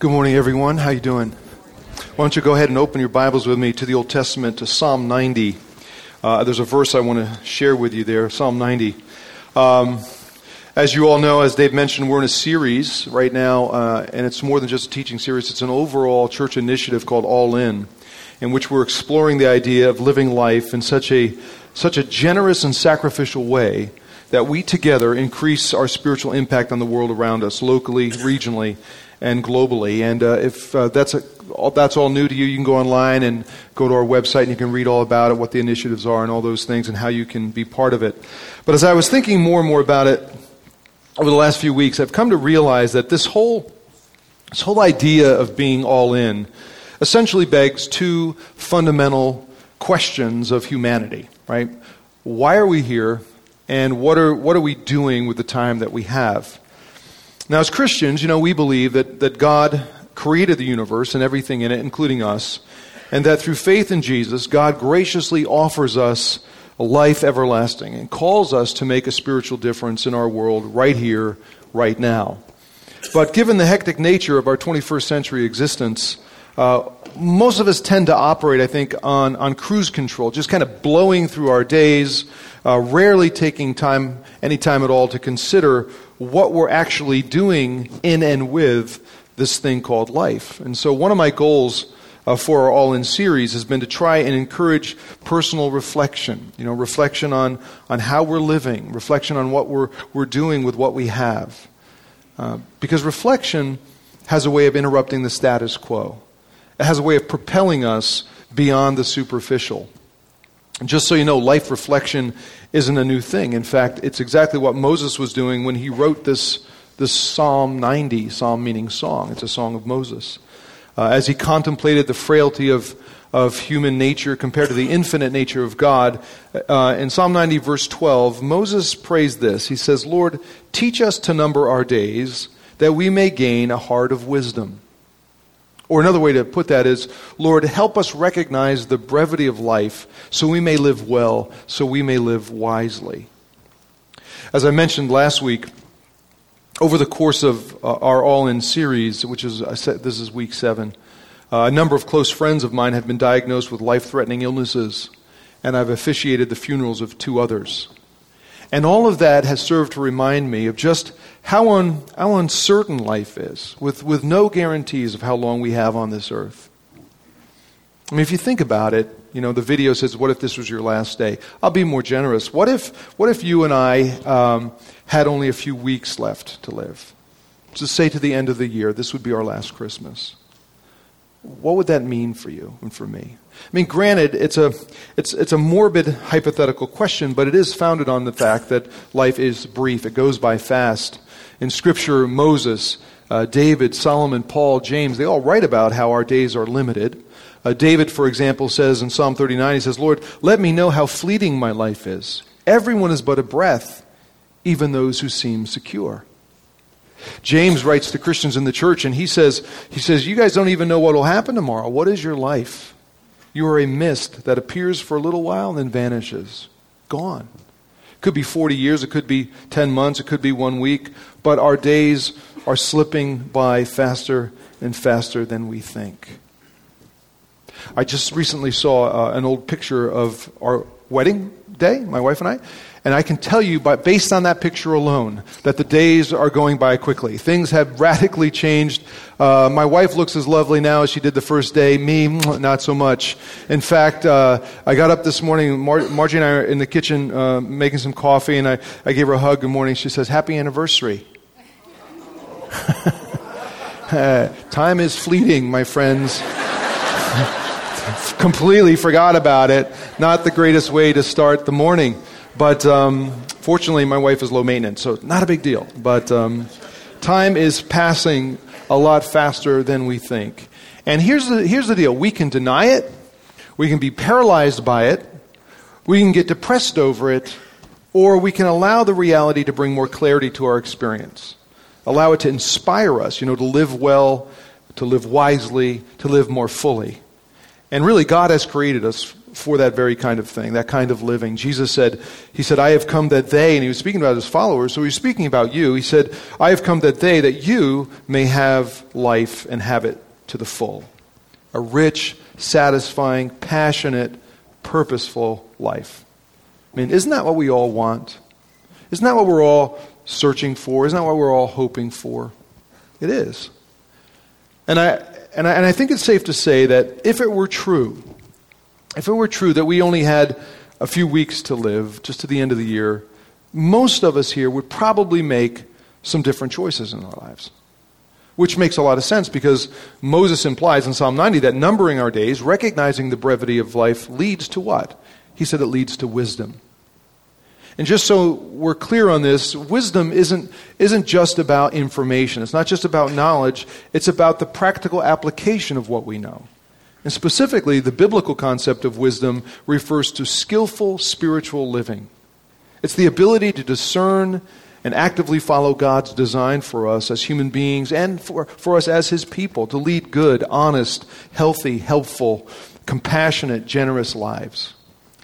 Good morning, everyone. How you doing? Why don't you go ahead and open your Bibles with me to the Old Testament, to Psalm 90. Uh, there's a verse I want to share with you there, Psalm 90. Um, as you all know, as Dave mentioned, we're in a series right now, uh, and it's more than just a teaching series. It's an overall church initiative called All In, in which we're exploring the idea of living life in such a such a generous and sacrificial way that we together increase our spiritual impact on the world around us, locally, regionally, and globally. And uh, if uh, that's, a, all, that's all new to you, you can go online and go to our website and you can read all about it, what the initiatives are, and all those things, and how you can be part of it. But as I was thinking more and more about it over the last few weeks, I've come to realize that this whole, this whole idea of being all in essentially begs two fundamental questions of humanity, right? Why are we here? And what are, what are we doing with the time that we have? Now, as Christians, you know, we believe that, that God created the universe and everything in it, including us, and that through faith in Jesus, God graciously offers us a life everlasting and calls us to make a spiritual difference in our world right here, right now. But given the hectic nature of our 21st century existence, uh, most of us tend to operate, I think, on, on cruise control, just kind of blowing through our days, uh, rarely taking time, any time at all, to consider what we're actually doing in and with this thing called life. And so, one of my goals uh, for our All In series has been to try and encourage personal reflection. You know, reflection on, on how we're living, reflection on what we're, we're doing with what we have. Uh, because reflection has a way of interrupting the status quo, it has a way of propelling us beyond the superficial. Just so you know, life reflection isn't a new thing. In fact, it's exactly what Moses was doing when he wrote this, this Psalm 90, Psalm meaning song. It's a song of Moses. Uh, as he contemplated the frailty of, of human nature compared to the infinite nature of God, uh, in Psalm 90, verse 12, Moses prays this. He says, Lord, teach us to number our days that we may gain a heart of wisdom. Or another way to put that is, Lord, help us recognize the brevity of life so we may live well, so we may live wisely. As I mentioned last week, over the course of uh, our All In series, which is, this is week seven, uh, a number of close friends of mine have been diagnosed with life threatening illnesses, and I've officiated the funerals of two others. And all of that has served to remind me of just how, un, how uncertain life is, with, with no guarantees of how long we have on this earth. I mean, if you think about it, you know, the video says, What if this was your last day? I'll be more generous. What if, what if you and I um, had only a few weeks left to live? To say to the end of the year, this would be our last Christmas. What would that mean for you and for me? I mean, granted, it's a, it's, it's a morbid hypothetical question, but it is founded on the fact that life is brief, it goes by fast. In Scripture, Moses, uh, David, Solomon, Paul, James, they all write about how our days are limited. Uh, David, for example, says in Psalm 39, he says, Lord, let me know how fleeting my life is. Everyone is but a breath, even those who seem secure. James writes to Christians in the church, and he says, he says, You guys don't even know what will happen tomorrow. What is your life? You are a mist that appears for a little while and then vanishes. Gone. It could be 40 years, it could be 10 months, it could be one week, but our days are slipping by faster and faster than we think. I just recently saw uh, an old picture of our wedding day, my wife and I, and I can tell you, by, based on that picture alone, that the days are going by quickly. Things have radically changed. Uh, my wife looks as lovely now as she did the first day. Me, not so much. In fact, uh, I got up this morning. Mar- Margie and I are in the kitchen uh, making some coffee, and I, I gave her a hug. Good morning. She says, Happy anniversary. Time is fleeting, my friends. Completely forgot about it. Not the greatest way to start the morning. But um, fortunately, my wife is low maintenance, so not a big deal. But um, time is passing a lot faster than we think. And here's the, here's the deal we can deny it, we can be paralyzed by it, we can get depressed over it, or we can allow the reality to bring more clarity to our experience. Allow it to inspire us, you know, to live well, to live wisely, to live more fully. And really, God has created us for that very kind of thing, that kind of living. Jesus said, He said, I have come that they, and He was speaking about His followers, so He was speaking about you. He said, I have come that they, that you may have life and have it to the full. A rich, satisfying, passionate, purposeful life. I mean, isn't that what we all want? Isn't that what we're all searching for? Isn't that what we're all hoping for? It is. And I, and I, and I think it's safe to say that if it were true, if it were true that we only had a few weeks to live, just to the end of the year, most of us here would probably make some different choices in our lives. Which makes a lot of sense because Moses implies in Psalm 90 that numbering our days, recognizing the brevity of life, leads to what? He said it leads to wisdom. And just so we're clear on this, wisdom isn't, isn't just about information. It's not just about knowledge. It's about the practical application of what we know. And specifically, the biblical concept of wisdom refers to skillful spiritual living. It's the ability to discern and actively follow God's design for us as human beings and for, for us as His people to lead good, honest, healthy, helpful, compassionate, generous lives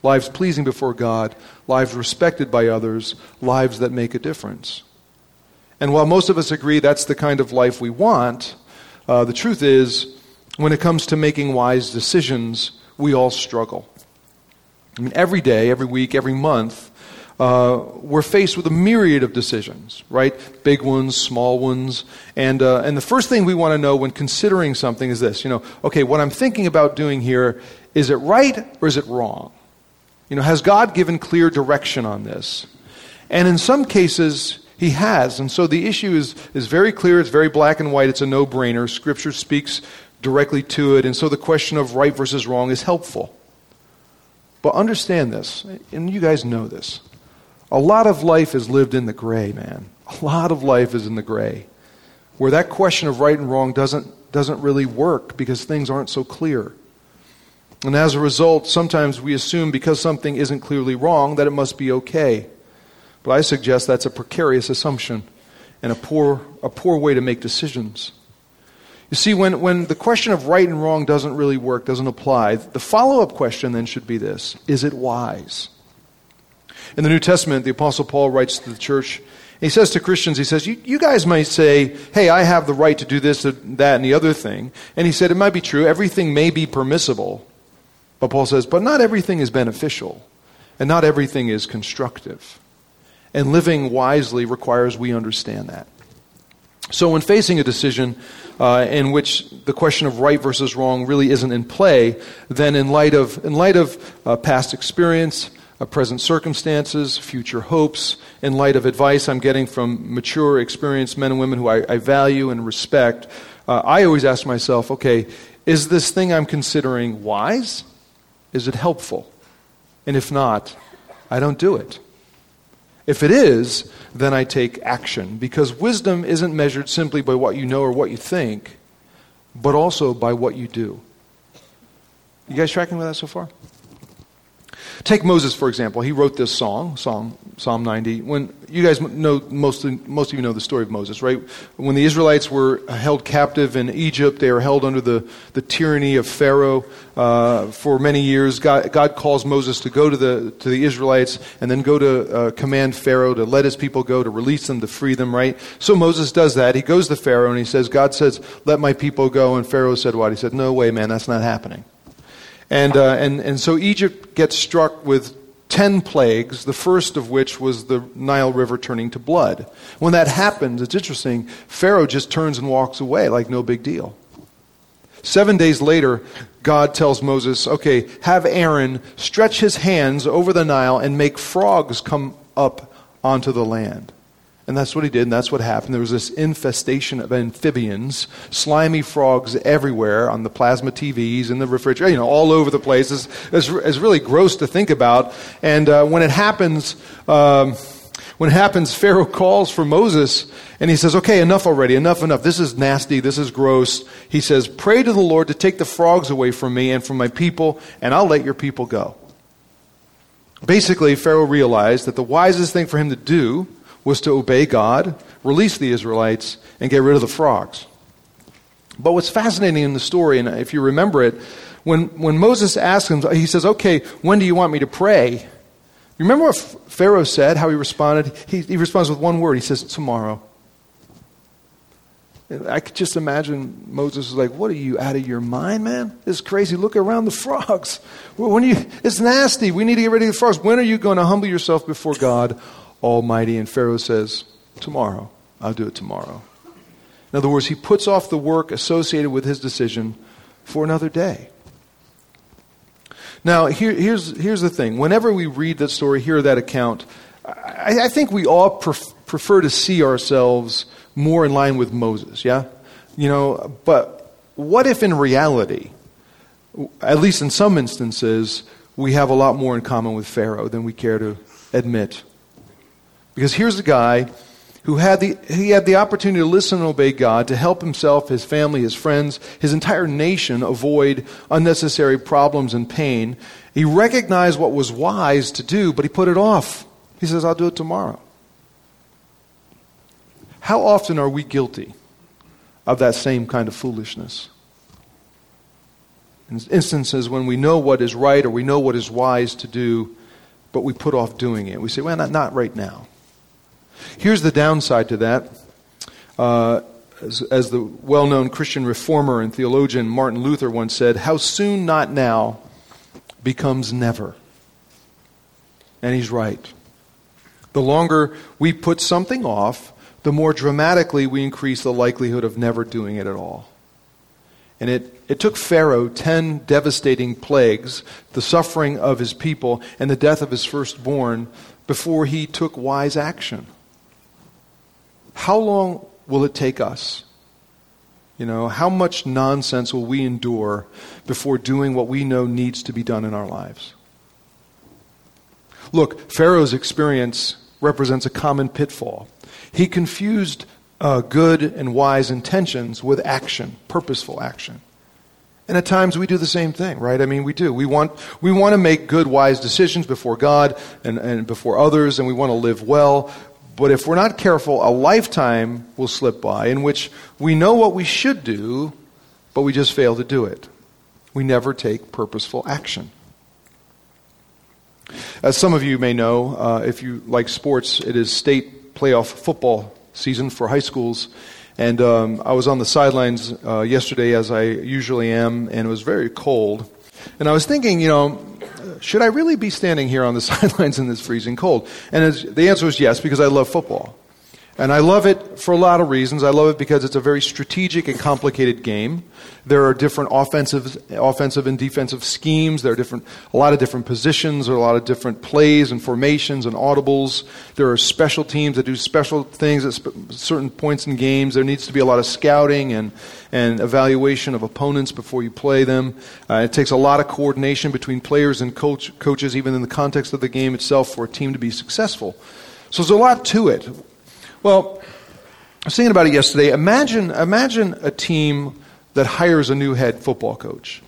lives pleasing before God, lives respected by others, lives that make a difference. And while most of us agree that's the kind of life we want, uh, the truth is, when it comes to making wise decisions, we all struggle. I mean, every day, every week, every month, uh, we're faced with a myriad of decisions, right? Big ones, small ones. And, uh, and the first thing we want to know when considering something is this you know, okay, what I'm thinking about doing here, is it right or is it wrong? You know, has God given clear direction on this? And in some cases, he has. And so the issue is, is very clear, it's very black and white, it's a no brainer. Scripture speaks directly to it. And so the question of right versus wrong is helpful. But understand this, and you guys know this. A lot of life is lived in the gray, man. A lot of life is in the gray, where that question of right and wrong doesn't, doesn't really work because things aren't so clear. And as a result, sometimes we assume because something isn't clearly wrong that it must be okay. But I suggest that's a precarious assumption and a poor, a poor way to make decisions. You see, when, when the question of right and wrong doesn't really work, doesn't apply, the follow up question then should be this Is it wise? In the New Testament, the Apostle Paul writes to the church, he says to Christians, he says, you, you guys might say, hey, I have the right to do this, that, and the other thing. And he said, it might be true, everything may be permissible. But Paul says, but not everything is beneficial, and not everything is constructive. And living wisely requires we understand that. So, when facing a decision uh, in which the question of right versus wrong really isn't in play, then in light of, in light of uh, past experience, uh, present circumstances, future hopes, in light of advice I'm getting from mature, experienced men and women who I, I value and respect, uh, I always ask myself, okay, is this thing I'm considering wise? Is it helpful? And if not, I don't do it. If it is, then I take action because wisdom isn't measured simply by what you know or what you think, but also by what you do. You guys tracking with that so far? Take Moses, for example. He wrote this song, Psalm, Psalm 90. When you guys know, mostly, most of you know the story of Moses, right? When the Israelites were held captive in Egypt, they were held under the, the tyranny of Pharaoh uh, for many years. God, God, calls Moses to go to the, to the Israelites and then go to uh, command Pharaoh to let his people go, to release them, to free them, right? So Moses does that. He goes to Pharaoh and he says, God says, let my people go. And Pharaoh said, what? He said, no way, man, that's not happening. And, uh, and, and so Egypt gets struck with 10 plagues, the first of which was the Nile River turning to blood. When that happens, it's interesting, Pharaoh just turns and walks away like no big deal. Seven days later, God tells Moses, okay, have Aaron stretch his hands over the Nile and make frogs come up onto the land. And that's what he did, and that's what happened. There was this infestation of amphibians, slimy frogs everywhere on the plasma TVs, in the refrigerator, you know, all over the place. It's, it's, it's really gross to think about. And uh, when it happens, um, when it happens, Pharaoh calls for Moses, and he says, Okay, enough already, enough, enough. This is nasty, this is gross. He says, Pray to the Lord to take the frogs away from me and from my people, and I'll let your people go. Basically, Pharaoh realized that the wisest thing for him to do was to obey God, release the Israelites, and get rid of the frogs. But what's fascinating in the story, and if you remember it, when, when Moses asks him, he says, Okay, when do you want me to pray? You remember what Pharaoh said, how he responded? He, he responds with one word. He says, Tomorrow. I could just imagine Moses was like, What are you out of your mind, man? This is crazy. Look around the frogs. When you, it's nasty. We need to get rid of the frogs. When are you going to humble yourself before God Almighty? And Pharaoh says, Tomorrow. I'll do it tomorrow. In other words, he puts off the work associated with his decision for another day. Now, here, here's, here's the thing. Whenever we read that story, hear that account, I, I think we all pref- prefer to see ourselves more in line with Moses, yeah? You know, but what if in reality, at least in some instances, we have a lot more in common with Pharaoh than we care to admit? Because here's a guy who had the, he had the opportunity to listen and obey God, to help himself, his family, his friends, his entire nation avoid unnecessary problems and pain. He recognized what was wise to do, but he put it off. He says, I'll do it tomorrow. How often are we guilty of that same kind of foolishness? In instances when we know what is right or we know what is wise to do, but we put off doing it. We say, well, not, not right now. Here's the downside to that. Uh, as, as the well known Christian reformer and theologian Martin Luther once said, How soon, not now, becomes never. And he's right. The longer we put something off, the more dramatically we increase the likelihood of never doing it at all. And it, it took Pharaoh 10 devastating plagues, the suffering of his people, and the death of his firstborn before he took wise action. How long will it take us? You know, how much nonsense will we endure before doing what we know needs to be done in our lives? Look, Pharaoh's experience represents a common pitfall. He confused uh, good and wise intentions with action, purposeful action. And at times we do the same thing, right? I mean, we do. We want, we want to make good, wise decisions before God and, and before others, and we want to live well. But if we're not careful, a lifetime will slip by in which we know what we should do, but we just fail to do it. We never take purposeful action. As some of you may know, uh, if you like sports, it is state playoff football season for high schools. And um, I was on the sidelines uh, yesterday, as I usually am, and it was very cold. And I was thinking, you know, should I really be standing here on the sidelines in this freezing cold? And the answer was yes, because I love football. And I love it for a lot of reasons. I love it because it's a very strategic and complicated game. There are different offensive, offensive and defensive schemes. There are different, a lot of different positions. There are a lot of different plays and formations and audibles. There are special teams that do special things at sp- certain points in games. There needs to be a lot of scouting and, and evaluation of opponents before you play them. Uh, it takes a lot of coordination between players and coach, coaches, even in the context of the game itself, for a team to be successful. So there's a lot to it. Well, I was thinking about it yesterday. Imagine, imagine a team that hires a new head football coach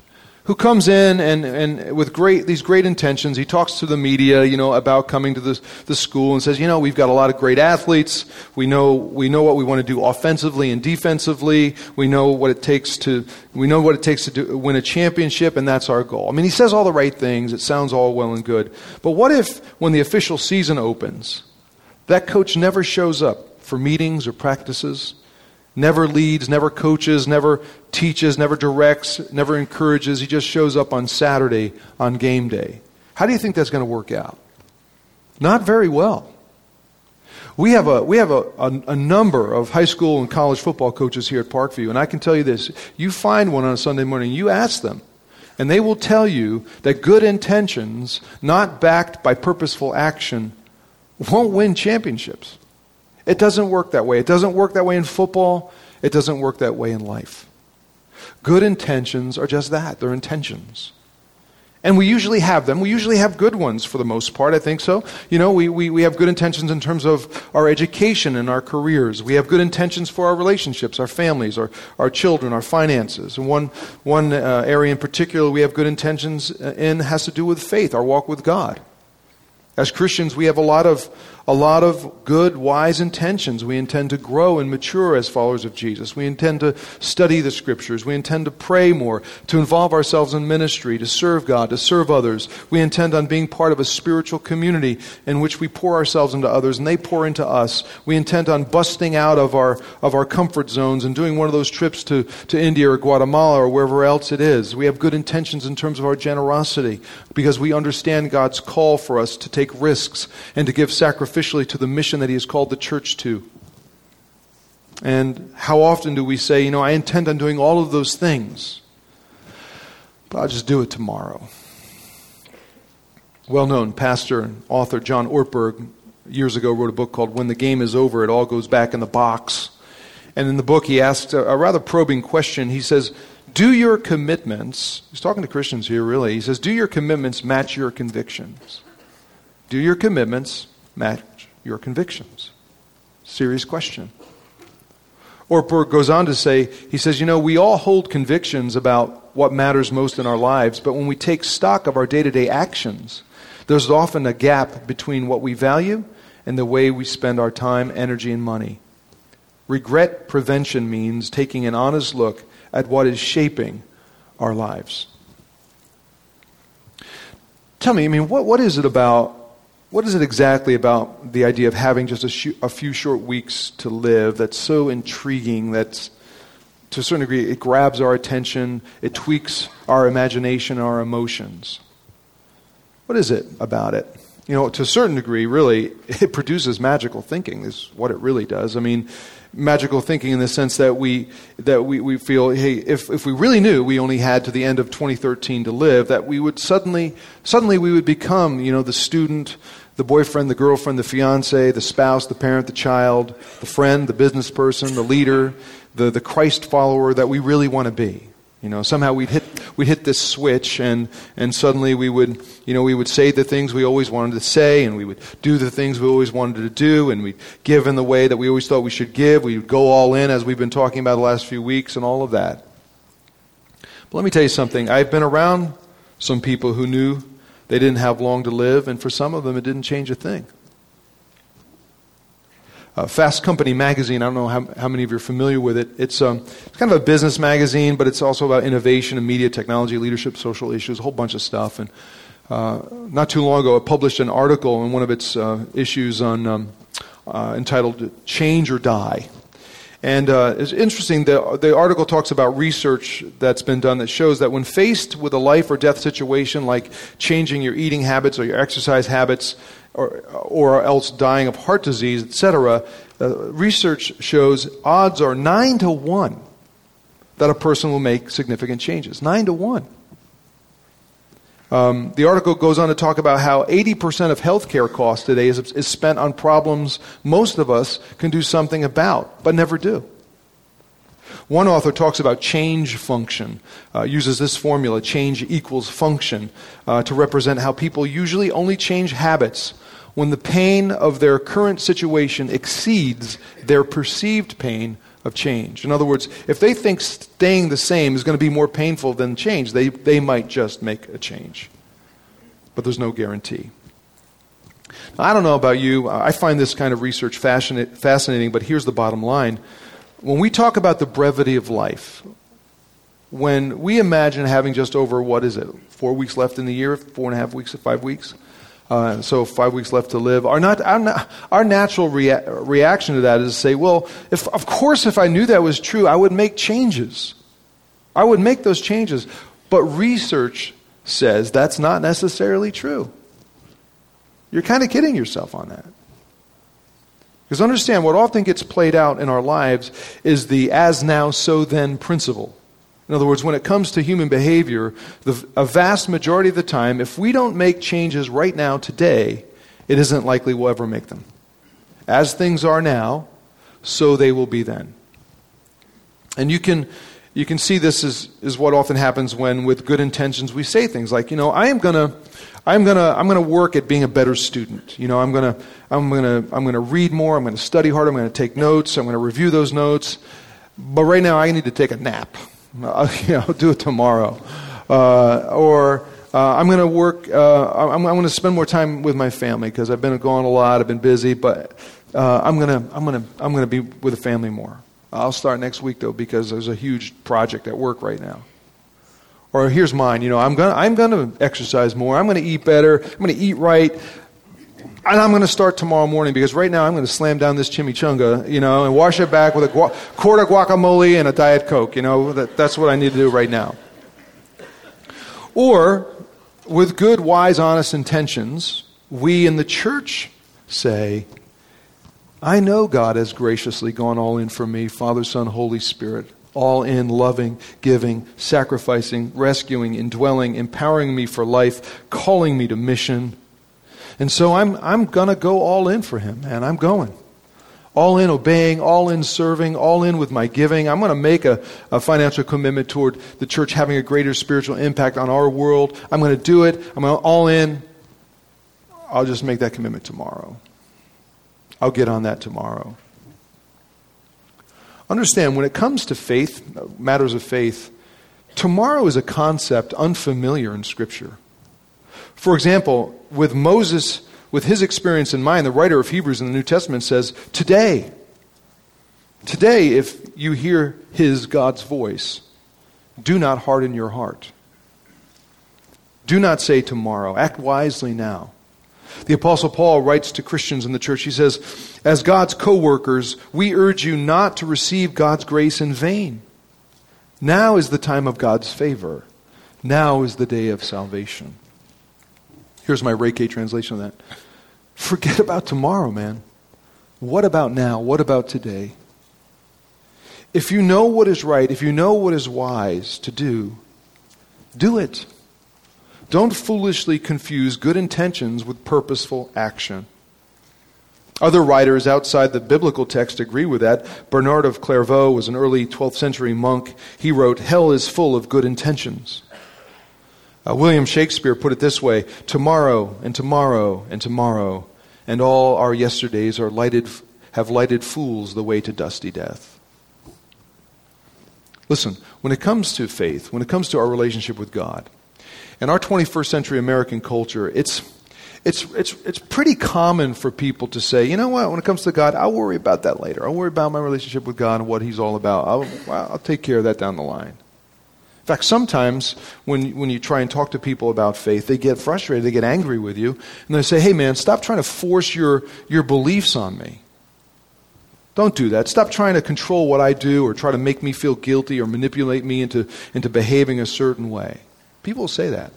who comes in and, and with great, these great intentions. He talks to the media, you know, about coming to the, the school and says, you know, we've got a lot of great athletes. We know, we know what we want to do offensively and defensively. We know what it takes to, we know what it takes to do, win a championship, and that's our goal. I mean, he says all the right things. It sounds all well and good. But what if, when the official season opens, that coach never shows up for meetings or practices, never leads, never coaches, never teaches, never directs, never encourages. He just shows up on Saturday on game day. How do you think that's going to work out? Not very well. We have, a, we have a, a, a, number of high school and college football coaches here at Parkview, and I can tell you this. You find one on a Sunday morning, you ask them, and they will tell you that good intentions, not backed by purposeful action, won't win championships. It doesn't work that way. It doesn't work that way in football. It doesn't work that way in life. Good intentions are just that they're intentions. And we usually have them. We usually have good ones for the most part, I think so. You know, we, we, we have good intentions in terms of our education and our careers. We have good intentions for our relationships, our families, our, our children, our finances. And one, one uh, area in particular we have good intentions in has to do with faith, our walk with God. As Christians, we have a lot of a lot of good, wise intentions. We intend to grow and mature as followers of Jesus. We intend to study the scriptures. We intend to pray more, to involve ourselves in ministry, to serve God, to serve others. We intend on being part of a spiritual community in which we pour ourselves into others and they pour into us. We intend on busting out of our, of our comfort zones and doing one of those trips to, to India or Guatemala or wherever else it is. We have good intentions in terms of our generosity because we understand God's call for us to take risks and to give sacrificially to the mission that He has called the church to. And how often do we say, you know, I intend on doing all of those things, but I'll just do it tomorrow? Well known pastor and author John Ortberg years ago wrote a book called When the Game is Over, It All Goes Back in the Box. And in the book, he asks a, a rather probing question. He says, Do your commitments, he's talking to Christians here really, he says, Do your commitments match your convictions? Do your commitments match your convictions? Serious question. Ortberg goes on to say, he says, you know, we all hold convictions about what matters most in our lives, but when we take stock of our day to day actions, there's often a gap between what we value and the way we spend our time, energy, and money. Regret prevention means taking an honest look at what is shaping our lives. Tell me, I mean, what, what is it about what is it exactly about the idea of having just a, sh- a, few short weeks to live that's so intriguing that to a certain degree it grabs our attention, it tweaks our imagination, our emotions? What is it about it? You know, to a certain degree, really, it produces magical thinking, is what it really does. I mean, magical thinking in the sense that we that we, we feel hey if, if we really knew we only had to the end of 2013 to live that we would suddenly suddenly we would become you know the student the boyfriend the girlfriend the fiance the spouse the parent the child the friend the business person the leader the, the christ follower that we really want to be you know, somehow we'd hit, we'd hit this switch and, and suddenly we would, you know, we would say the things we always wanted to say and we would do the things we always wanted to do and we'd give in the way that we always thought we should give. We would go all in as we've been talking about the last few weeks and all of that. But let me tell you something. I've been around some people who knew they didn't have long to live and for some of them it didn't change a thing. Uh, Fast Company magazine. I don't know how, how many of you are familiar with it. It's, um, it's kind of a business magazine, but it's also about innovation and media, technology, leadership, social issues, a whole bunch of stuff. And uh, not too long ago, it published an article in one of its uh, issues on um, uh, entitled "Change or Die." And uh, it's interesting, the, the article talks about research that's been done that shows that when faced with a life or death situation like changing your eating habits or your exercise habits, or, or else dying of heart disease, etc., uh, research shows odds are 9 to 1 that a person will make significant changes. 9 to 1. Um, the article goes on to talk about how 80% of healthcare costs today is, is spent on problems most of us can do something about, but never do. One author talks about change function, uh, uses this formula, change equals function, uh, to represent how people usually only change habits when the pain of their current situation exceeds their perceived pain of change. In other words, if they think staying the same is going to be more painful than change, they, they might just make a change. But there's no guarantee. Now, I don't know about you. I find this kind of research fascinating, but here's the bottom line. When we talk about the brevity of life, when we imagine having just over, what is it, four weeks left in the year, four and a half weeks, five weeks? Uh, so five weeks left to live. Our, not, our, our natural rea- reaction to that is to say, well, if, of course, if I knew that was true, I would make changes. I would make those changes. But research says that's not necessarily true. You're kind of kidding yourself on that. Because understand, what often gets played out in our lives is the as now, so then principle. In other words, when it comes to human behavior, the, a vast majority of the time, if we don't make changes right now, today, it isn't likely we'll ever make them. As things are now, so they will be then. And you can, you can see this is, is what often happens when, with good intentions, we say things like, you know, I am going to. I'm gonna I'm gonna work at being a better student. You know, I'm gonna I'm gonna I'm gonna read more. I'm gonna study harder. I'm gonna take notes. I'm gonna review those notes. But right now, I need to take a nap. I'll, you know, do it tomorrow. Uh, or, Uh, I'm going to work, uh, I'm, I'm going to spend more time with my family because I've been gone a lot, I've been busy, but uh, I'm going to I'm to I'm to be with the family more. I'll start next week though because there's a huge project at work right now. Or here's mine, you know, I'm going to I'm going to exercise more. I'm going to eat better. I'm going to eat right. And I'm going to start tomorrow morning because right now I'm going to slam down this chimichanga, you know, and wash it back with a gu- quart of guacamole and a Diet Coke. You know, that, that's what I need to do right now. Or, with good, wise, honest intentions, we in the church say, I know God has graciously gone all in for me, Father, Son, Holy Spirit. All in, loving, giving, sacrificing, rescuing, indwelling, empowering me for life, calling me to mission and so I'm, I'm going to go all in for him, and I'm going. All in obeying, all in serving, all in with my giving. I'm going to make a, a financial commitment toward the church having a greater spiritual impact on our world. I'm going to do it. I'm going to all in. I'll just make that commitment tomorrow. I'll get on that tomorrow. Understand, when it comes to faith, matters of faith, tomorrow is a concept unfamiliar in Scripture. For example, with Moses, with his experience in mind, the writer of Hebrews in the New Testament says, Today, today, if you hear his, God's voice, do not harden your heart. Do not say tomorrow. Act wisely now. The Apostle Paul writes to Christians in the church, he says, As God's co workers, we urge you not to receive God's grace in vain. Now is the time of God's favor. Now is the day of salvation. Here's my K translation of that. Forget about tomorrow, man. What about now? What about today? If you know what is right, if you know what is wise to do, do it. Don't foolishly confuse good intentions with purposeful action. Other writers outside the biblical text agree with that. Bernard of Clairvaux was an early 12th century monk. He wrote, Hell is full of good intentions. Uh, William Shakespeare put it this way Tomorrow and tomorrow and tomorrow, and all our yesterdays are lighted, have lighted fools the way to dusty death. Listen, when it comes to faith, when it comes to our relationship with God, in our 21st century American culture, it's, it's, it's, it's pretty common for people to say, you know what, when it comes to God, I'll worry about that later. I'll worry about my relationship with God and what He's all about. I'll, I'll take care of that down the line. In fact, sometimes when, when you try and talk to people about faith, they get frustrated, they get angry with you, and they say, hey man, stop trying to force your, your beliefs on me. Don't do that. Stop trying to control what I do or try to make me feel guilty or manipulate me into, into behaving a certain way. People say that.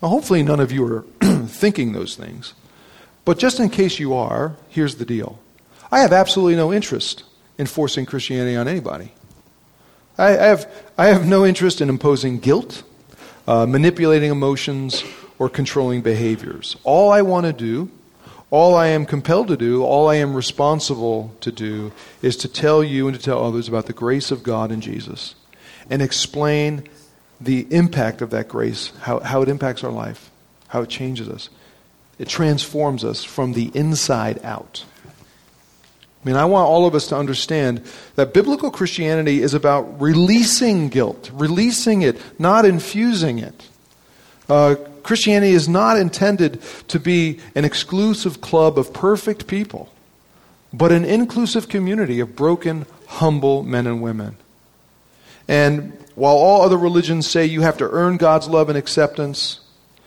Well, hopefully, none of you are thinking those things. But just in case you are, here's the deal I have absolutely no interest in forcing Christianity on anybody. I, I, have, I have no interest in imposing guilt, uh, manipulating emotions, or controlling behaviors. All I want to do, all I am compelled to do, all I am responsible to do, is to tell you and to tell others about the grace of God in Jesus and explain the impact of that grace, how, how it impacts our life, how it changes us. It transforms us from the inside out. I mean, I want all of us to understand that biblical Christianity is about releasing guilt, releasing it, not infusing it. Uh, Christianity is not intended to be an exclusive club of perfect people, but an inclusive community of broken, humble men and women. And while all other religions say you have to earn God's love and acceptance,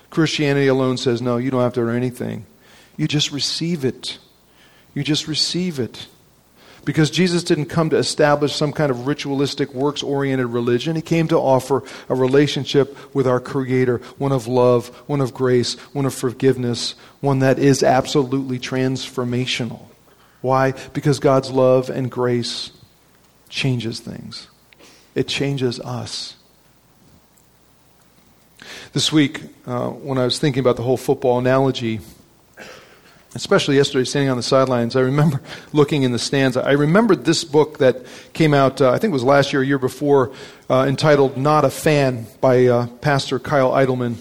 Christianity alone says no, you don't have to earn anything. You just receive it. You just receive it. Because Jesus didn't come to establish some kind of ritualistic, works oriented religion. He came to offer a relationship with our Creator, one of love, one of grace, one of forgiveness, one that is absolutely transformational. Why? Because God's love and grace changes things, it changes us. This week, uh, when I was thinking about the whole football analogy, especially yesterday standing on the sidelines, I remember looking in the stands. I remembered this book that came out, uh, I think it was last year, a year before, uh, entitled Not a Fan by uh, Pastor Kyle Idleman.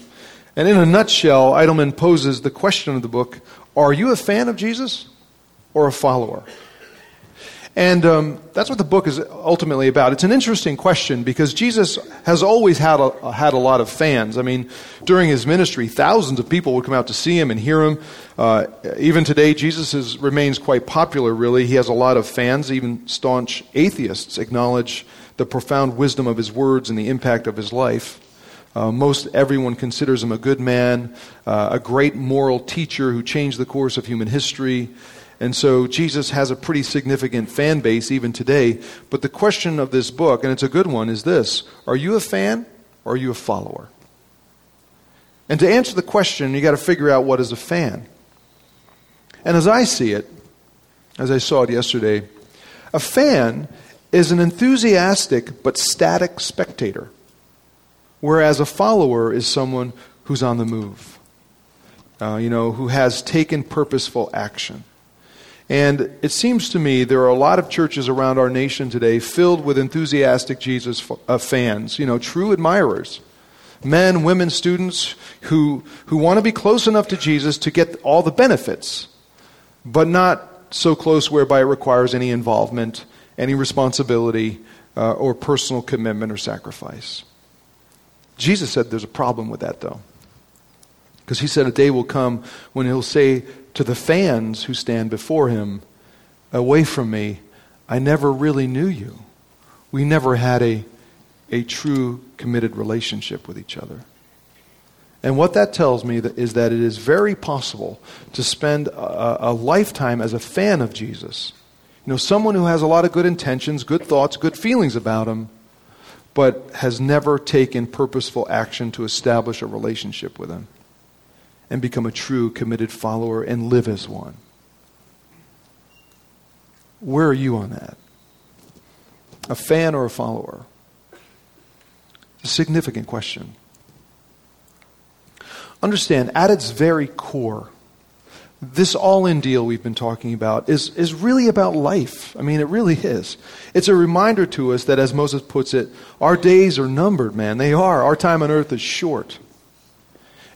And in a nutshell, Idleman poses the question of the book Are you a fan of Jesus or a follower? And um, that's what the book is ultimately about. It's an interesting question because Jesus has always had a, had a lot of fans. I mean, during his ministry, thousands of people would come out to see him and hear him. Uh, even today, Jesus is, remains quite popular, really. He has a lot of fans. Even staunch atheists acknowledge the profound wisdom of his words and the impact of his life. Uh, most everyone considers him a good man, uh, a great moral teacher who changed the course of human history. And so Jesus has a pretty significant fan base even today. But the question of this book, and it's a good one, is this Are you a fan or are you a follower? And to answer the question, you got to figure out what is a fan. And as I see it, as I saw it yesterday, a fan is an enthusiastic but static spectator. Whereas a follower is someone who's on the move, uh, you know, who has taken purposeful action. And it seems to me there are a lot of churches around our nation today filled with enthusiastic Jesus uh, fans, you know, true admirers. Men, women, students who, who want to be close enough to Jesus to get all the benefits, but not so close whereby it requires any involvement, any responsibility, uh, or personal commitment or sacrifice. Jesus said there's a problem with that, though. Because he said a day will come when he'll say to the fans who stand before him, Away from me, I never really knew you. We never had a, a true committed relationship with each other. And what that tells me is that it is very possible to spend a, a, lifetime as a fan of Jesus. You know, someone who has a lot of good intentions, good thoughts, good feelings about him, but has never taken purposeful action to establish a relationship with Him and become a true committed follower and live as one. Where are you on that? A fan or a follower? It's a significant question. Understand, at its very core, this all in deal we've been talking about is, is really about life. I mean, it really is. It's a reminder to us that, as Moses puts it, our days are numbered, man. They are. Our time on earth is short.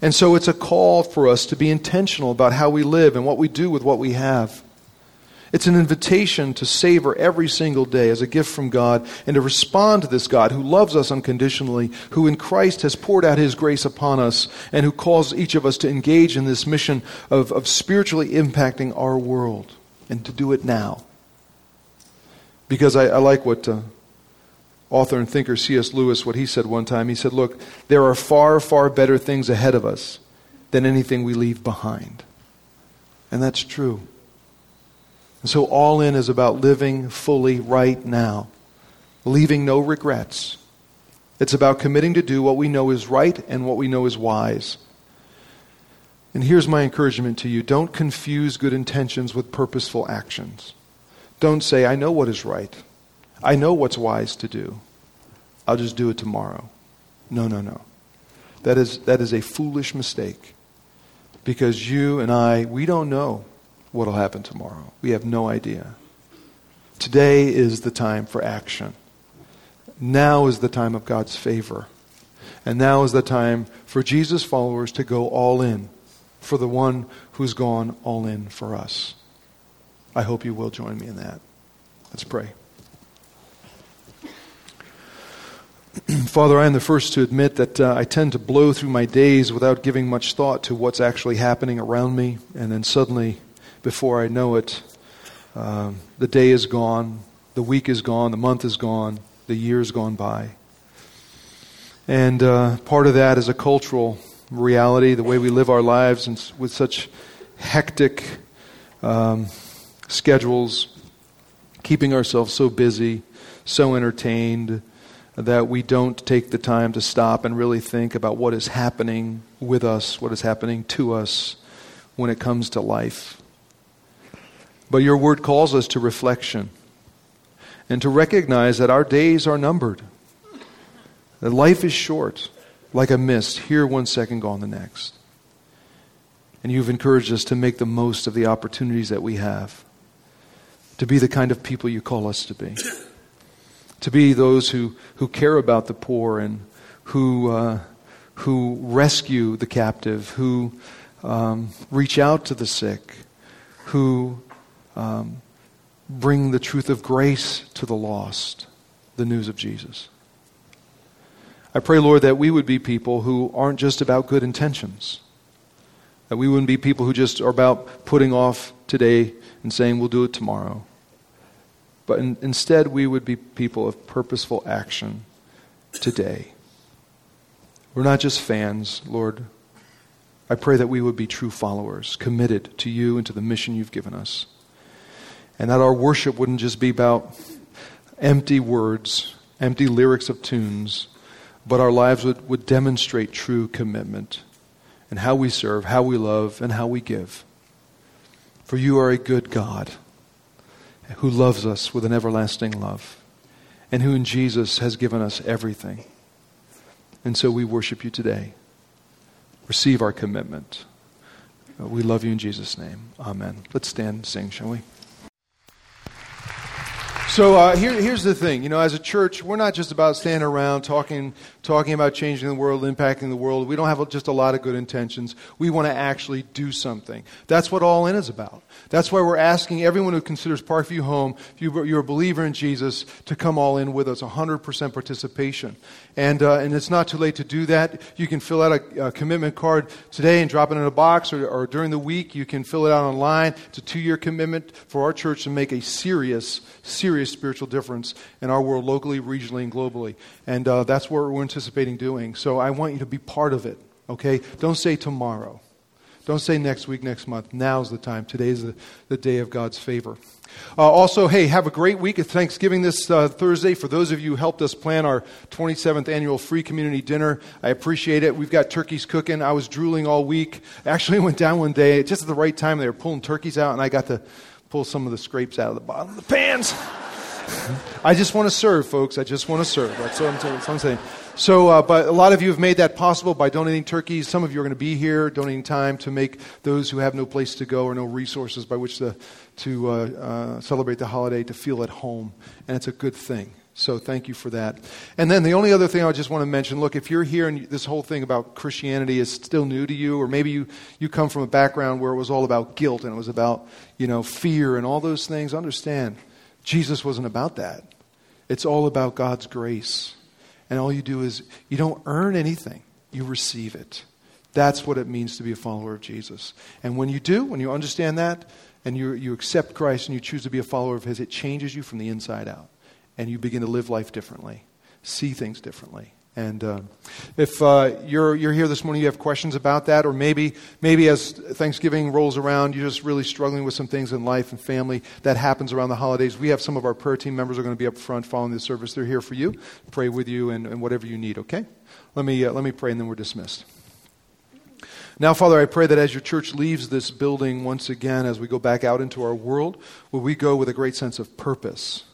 And so it's a call for us to be intentional about how we live and what we do with what we have. It's an invitation to savor every single day as a gift from God and to respond to this God who loves us unconditionally, who in Christ has poured out his grace upon us, and who calls each of us to engage in this mission of, of spiritually impacting our world and to do it now. Because I, I like what uh, author and thinker C.S. Lewis, what he said one time. He said, Look, there are far, far better things ahead of us than anything we leave behind. And that's true. And so, all in is about living fully right now, leaving no regrets. It's about committing to do what we know is right and what we know is wise. And here's my encouragement to you don't confuse good intentions with purposeful actions. Don't say, I know what is right, I know what's wise to do. I'll just do it tomorrow. No, no, no. That is, that is a foolish mistake because you and I, we don't know what will happen tomorrow. We have no idea. Today is the time for action. Now is the time of God's favor. And now is the time for Jesus' followers to go all in for the one who's gone all in for us. I hope you will join me in that. Let's pray. Father, I am the first to admit that uh, I tend to blow through my days without giving much thought to what's actually happening around me, and then suddenly before I know it, um, the day is gone, the week is gone, the month is gone, the year has gone by. And uh, part of that is a cultural reality, the way we live our lives and with such hectic um, schedules, keeping ourselves so busy, so entertained, that we don't take the time to stop and really think about what is happening with us, what is happening to us when it comes to life. But your word calls us to reflection and to recognize that our days are numbered, that life is short, like a mist, here one second, gone the next. And you've encouraged us to make the most of the opportunities that we have, to be the kind of people you call us to be, to be those who, who care about the poor and who, uh, who rescue the captive, who um, reach out to the sick, who um, bring the truth of grace to the lost, the news of Jesus. I pray, Lord, that we would be people who aren't just about good intentions. That we wouldn't be people who just are about putting off today and saying we'll do it tomorrow. But in, instead, we would be people of purposeful action today. We're not just fans, Lord. I pray that we would be true followers, committed to you and to the mission you've given us. And that our worship wouldn't just be about empty words, empty lyrics of tunes, but our lives would, would demonstrate true commitment and how we serve, how we love, and how we give. For you are a good God who loves us with an everlasting love and who in Jesus has given us everything. And so we worship you today. Receive our commitment. We love you in Jesus' name. Amen. Let's stand and sing, shall we? So uh, here, here's the thing. You know, as a church, we're not just about standing around talking, talking about changing the world, impacting the world. We don't have just a lot of good intentions. We want to actually do something. That's what All In is about. That's why we're asking everyone who considers Parkview home, if you're a believer in Jesus, to come all in with us, 100% participation. And, uh, and it's not too late to do that. You can fill out a, a commitment card today and drop it in a box, or, or during the week, you can fill it out online. It's a two year commitment for our church to make a serious, serious spiritual difference in our world, locally, regionally, and globally. And uh, that's what we're anticipating doing. So I want you to be part of it, okay? Don't say tomorrow. Don't say next week, next month. Now's the time. Today's the, the day of God's favor. Uh, also, hey, have a great week of Thanksgiving this uh, Thursday. For those of you who helped us plan our 27th annual free community dinner, I appreciate it. We've got turkeys cooking. I was drooling all week. Actually, went down one day just at the right time. They were pulling turkeys out, and I got to pull some of the scrapes out of the bottom of the pans. I just want to serve, folks. I just want to serve. That's what I'm, that's what I'm saying. So, uh, but a lot of you have made that possible by donating turkeys. Some of you are going to be here, donating time to make those who have no place to go or no resources by which to, to uh, uh, celebrate the holiday to feel at home. And it's a good thing. So thank you for that. And then the only other thing I just want to mention look, if you're here and this whole thing about Christianity is still new to you, or maybe you, you come from a background where it was all about guilt and it was about, you know, fear and all those things, understand Jesus wasn't about that. It's all about God's grace. And all you do is you don't earn anything, you receive it. That's what it means to be a follower of Jesus. And when you do, when you understand that, and you, you accept Christ and you choose to be a follower of His, it changes you from the inside out. And you begin to live life differently, see things differently. And uh, if uh, you're, you're here this morning, you have questions about that, or maybe, maybe as Thanksgiving rolls around, you're just really struggling with some things in life and family that happens around the holidays. We have some of our prayer team members are going to be up front following the service. They're here for you, pray with you, and, and whatever you need, okay? Let me, uh, let me pray, and then we're dismissed. Now, Father, I pray that as your church leaves this building once again, as we go back out into our world, will we go with a great sense of purpose?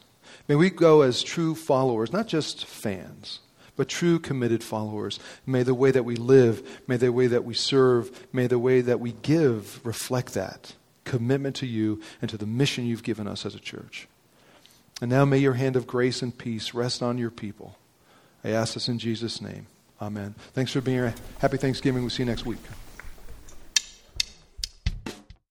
May we go as true followers, not just fans but true committed followers. May the way that we live, may the way that we serve, may the way that we give reflect that commitment to you and to the mission you've given us as a church. And now may your hand of grace and peace rest on your people. I ask this in Jesus' name. Amen. Thanks for being here. Happy Thanksgiving. We'll see you next week.